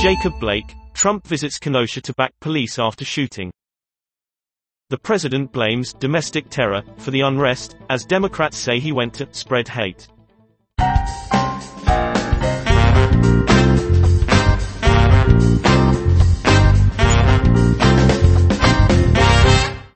Jacob Blake, Trump visits Kenosha to back police after shooting. The president blames domestic terror for the unrest, as Democrats say he went to spread hate.